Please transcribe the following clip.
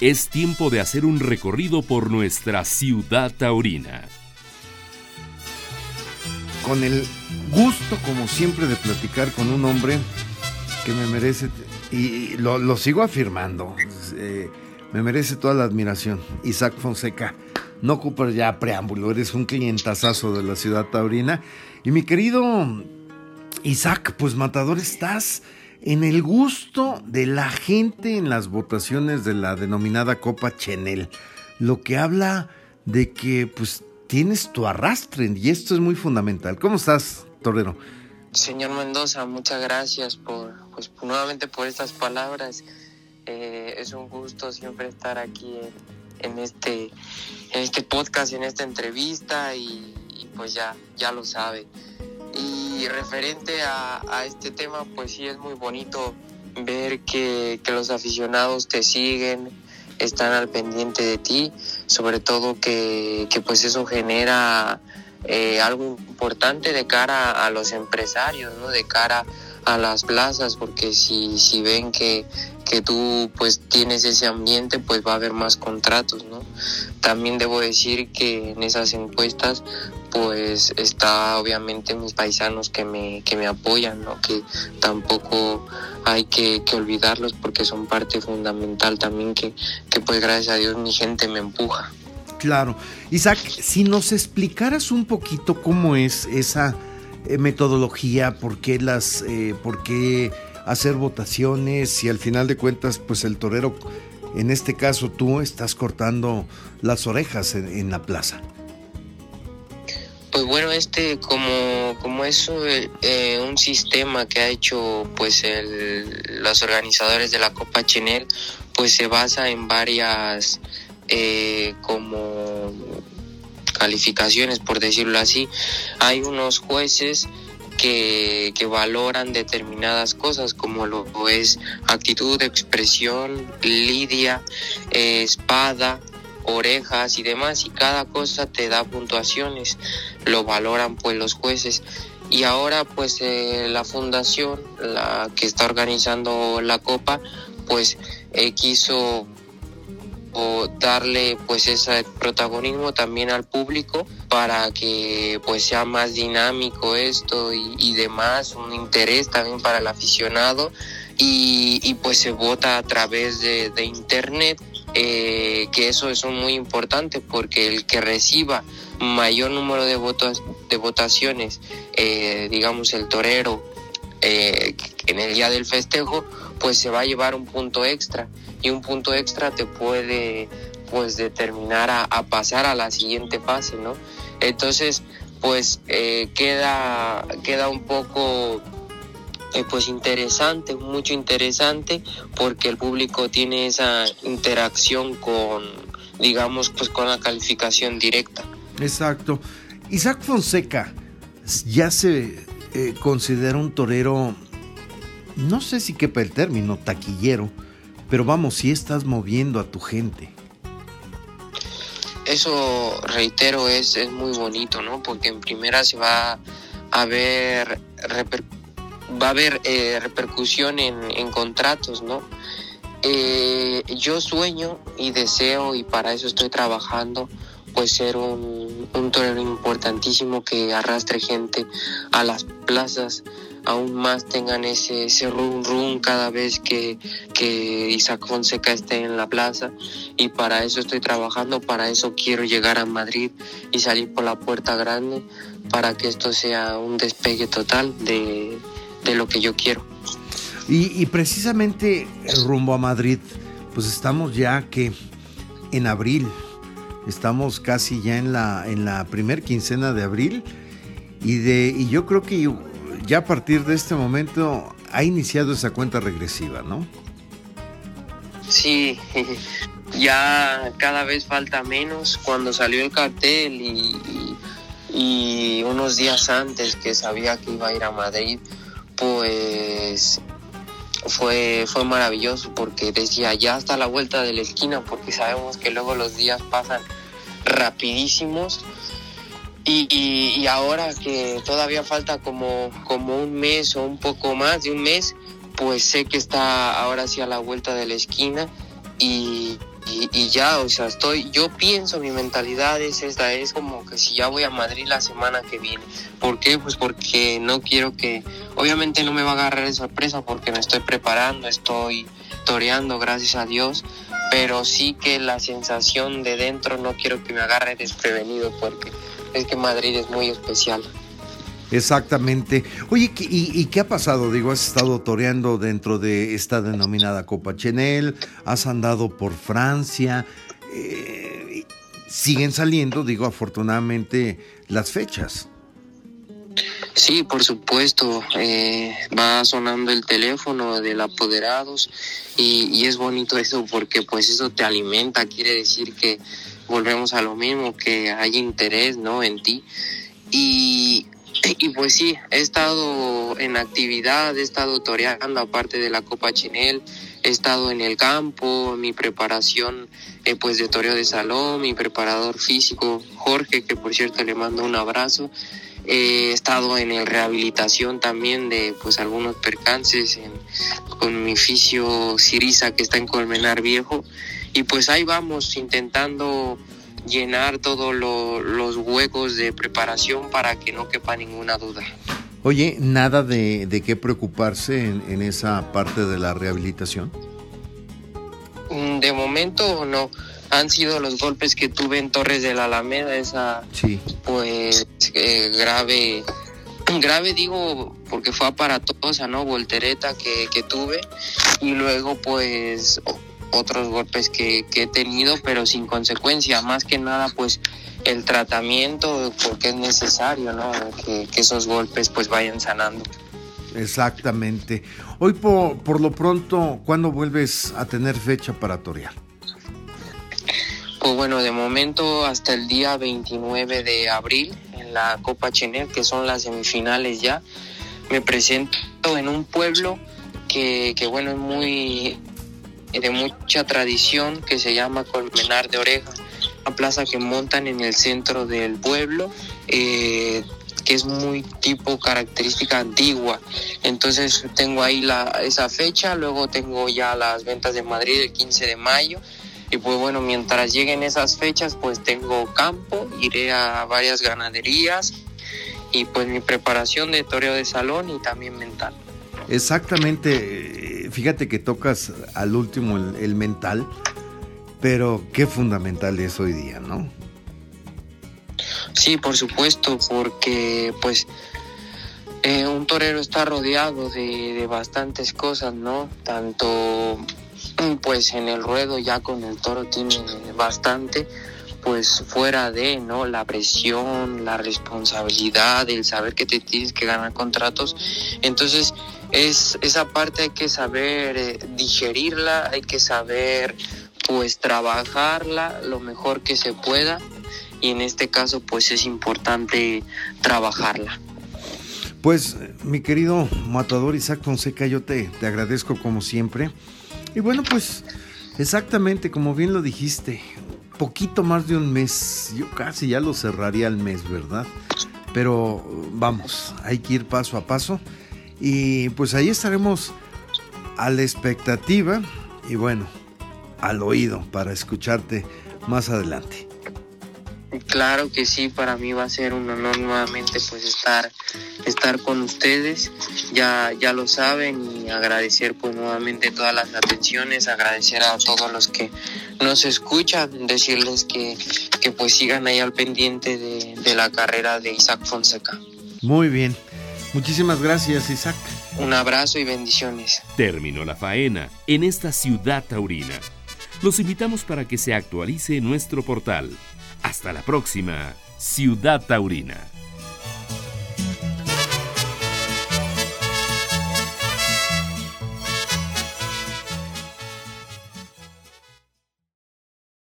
es tiempo de hacer un recorrido por nuestra ciudad taurina. Con el gusto, como siempre, de platicar con un hombre que me merece, y lo, sigo afirmando, eh, me merece toda la admiración. Isaac Fonseca, no ocupas ya preámbulo, eres un clientazazo de la ciudad taurina. Y mi querido Isaac, pues matador, estás en el gusto de la gente en las votaciones de la denominada Copa Chenel, lo que habla de que pues tienes tu arrastre y esto es muy fundamental. ¿Cómo estás, Torero? Señor Mendoza, muchas gracias por, pues, nuevamente por estas palabras. Eh, es un gusto siempre estar aquí en, este, en este podcast, en esta entrevista y, y pues ya, ya lo sabe. Y referente a, este tema, pues sí es muy bonito ver que, los aficionados te siguen, están al pendiente de ti, sobre todo que, pues eso genera eh, algo importante de cara a los empresarios, ¿no? de cara a las plazas, porque si, si ven que, que tú pues tienes ese ambiente, pues va a haber más contratos, ¿no? También debo decir que en esas encuestas pues está obviamente mis paisanos que me, que me apoyan, ¿no? que tampoco hay que, olvidarlos porque son parte fundamental también que, que pues gracias a Dios mi gente me empuja. Claro. Isaac, si nos explicaras un poquito cómo es esa eh, metodología, por qué las, eh, por qué hacer votaciones y al final de cuentas, pues el torero, en este caso tú, estás cortando las orejas en la plaza. Pues bueno, este como, como es eh, un sistema que ha hecho pues el, los organizadores de la Copa Chenel, pues se basa en varias eh, como calificaciones, por decirlo así. Hay unos jueces que, que, valoran determinadas cosas como lo es actitud, expresión, lidia, eh, espada, orejas y demás y cada cosa te da puntuaciones, lo valoran pues los jueces. Y ahora pues eh, la fundación, la que está organizando la copa, pues eh, quiso darle pues ese protagonismo también al público para que pues sea más dinámico esto y, demás, un interés también para el aficionado y, pues se vota a través de, de internet eh, que eso es muy importante porque el que reciba mayor número de votos de votaciones eh, digamos el torero eh, en el día del festejo pues se va a llevar un punto extra y un punto extra te puede pues determinar a, pasar a la siguiente fase no entonces pues queda queda un poco eh, pues interesante, mucho interesante, porque el público tiene esa interacción con, digamos, pues con la calificación directa. Exacto. Isaac Fonseca ya se eh, considera un torero, no sé si quepa el término, taquillero, pero vamos, si estás moviendo a tu gente. Eso, reitero, es, es muy bonito, ¿no? Porque en primera se va a ver va a haber eh, repercusión en, contratos, ¿no? Eh, yo sueño y deseo y para eso estoy trabajando pues ser un, un torero importantísimo que arrastre gente a las plazas, aún más tengan ese, ese rum rum cada vez que, que Isaac Fonseca esté en la plaza. Y para eso estoy trabajando, para eso quiero llegar a Madrid y salir por la puerta grande para que esto sea un despegue total de, de lo que yo quiero. Y, precisamente rumbo a Madrid, pues estamos ya que en abril, estamos casi ya en la, en la primer quincena de abril y, de, y yo creo que ya a partir de este momento ha iniciado esa cuenta regresiva, ¿no? Sí, ya cada vez falta menos. Cuando salió el cartel y, y unos días antes que sabía que iba a ir a Madrid, pues fue, fue maravilloso porque decía ya hasta la vuelta de la esquina porque sabemos que luego los días pasan rapidísimos y, ahora que todavía falta como, como un mes o un poco más de un mes pues sé que está ahora sí a la vuelta de la esquina y, y, ya, o sea, estoy, yo pienso, mi mentalidad es esta, es como que si ya voy a Madrid la semana que viene. ¿Por qué? Pues porque no quiero que, obviamente no me va a agarrar de sorpresa porque me estoy preparando, estoy toreando, gracias a Dios, pero sí que la sensación de dentro no quiero que me agarre desprevenido porque es que Madrid es muy especial. Exactamente. Oye, ¿y, qué ha pasado? Digo, has estado toreando dentro de esta denominada Copa Chenel, has andado por Francia, eh, siguen saliendo, digo, afortunadamente, las fechas. Sí, por supuesto, eh, va sonando el teléfono del apoderados y, y es bonito eso porque pues eso te alimenta, quiere decir que volvemos a lo mismo, que hay interés, ¿no? En ti. Y, y pues sí, he estado en actividad, he estado toreando aparte de la Copa Chinel, he estado en el campo, mi preparación eh, pues de toreo de salón, mi preparador físico Jorge, que por cierto le mando un abrazo. He estado en el rehabilitación también de pues algunos percances con mi fisio Siriza que está en Colmenar Viejo y pues ahí vamos intentando llenar todos los huecos de preparación para que no quepa ninguna duda. Oye, ¿nada de, de qué preocuparse en, esa parte de la rehabilitación? Mm, de momento no. Han sido los golpes que tuve en Torres de la Alameda, esa sí. pues eh, grave, grave digo porque fue aparatosa, ¿no? Voltereta que, que tuve y luego pues otros golpes que, he tenido, pero sin consecuencia. Más que nada, pues el tratamiento, porque es necesario, ¿no? Que, esos golpes pues vayan sanando. Exactamente. Hoy por, por lo pronto, ¿cuándo vuelves a tener fecha para torear? Pues bueno, de momento hasta el día 29 de abril en la Copa Chenel, que son las semifinales ya, me presento en un pueblo que, que bueno, es muy de mucha tradición que se llama Colmenar de Oreja, una plaza que montan en el centro del pueblo. Eh, que es muy tipo característica antigua. Entonces tengo ahí la, esa fecha, luego tengo ya las ventas de Madrid el 15 de mayo. Y pues bueno, mientras lleguen esas fechas, pues tengo campo, iré a varias ganaderías y pues mi preparación de toreo de salón y también mental. Exactamente, fíjate que tocas al último el, mental, pero qué fundamental es hoy día, ¿no? Sí, por supuesto, porque pues eh, un torero está rodeado de, de, bastantes cosas, ¿no? Tanto pues en el ruedo ya con el toro tiene bastante, pues fuera de, ¿no? La presión, la responsabilidad, el saber que te tienes que ganar contratos. Entonces, es esa parte hay que saber eh, digerirla, hay que saber pues trabajarla lo mejor que se pueda y en este caso pues es importante trabajarla. Pues mi querido matador Isaac Fonseca, yo te, te agradezco como siempre. Y bueno, pues exactamente como bien lo dijiste, poquito más de un mes, yo casi ya lo cerraría el mes, ¿verdad? Pero vamos, hay que ir paso a paso y pues ahí estaremos a la expectativa y bueno, al oído para escucharte más adelante. Claro que sí, para mí va a ser un honor nuevamente pues estar, estar con ustedes, ya, ya lo saben y agradecer pues nuevamente todas las atenciones, agradecer a todos los que nos escuchan, decirles que, que pues sigan ahí al pendiente de, de la carrera de Isaac Fonseca. Muy bien, Muchísimas gracias, Isaac. Un abrazo y bendiciones. Terminó la faena en esta ciudad taurina. Los invitamos para que se actualice nuestro portal. Hasta la próxima, Ciudad Taurina.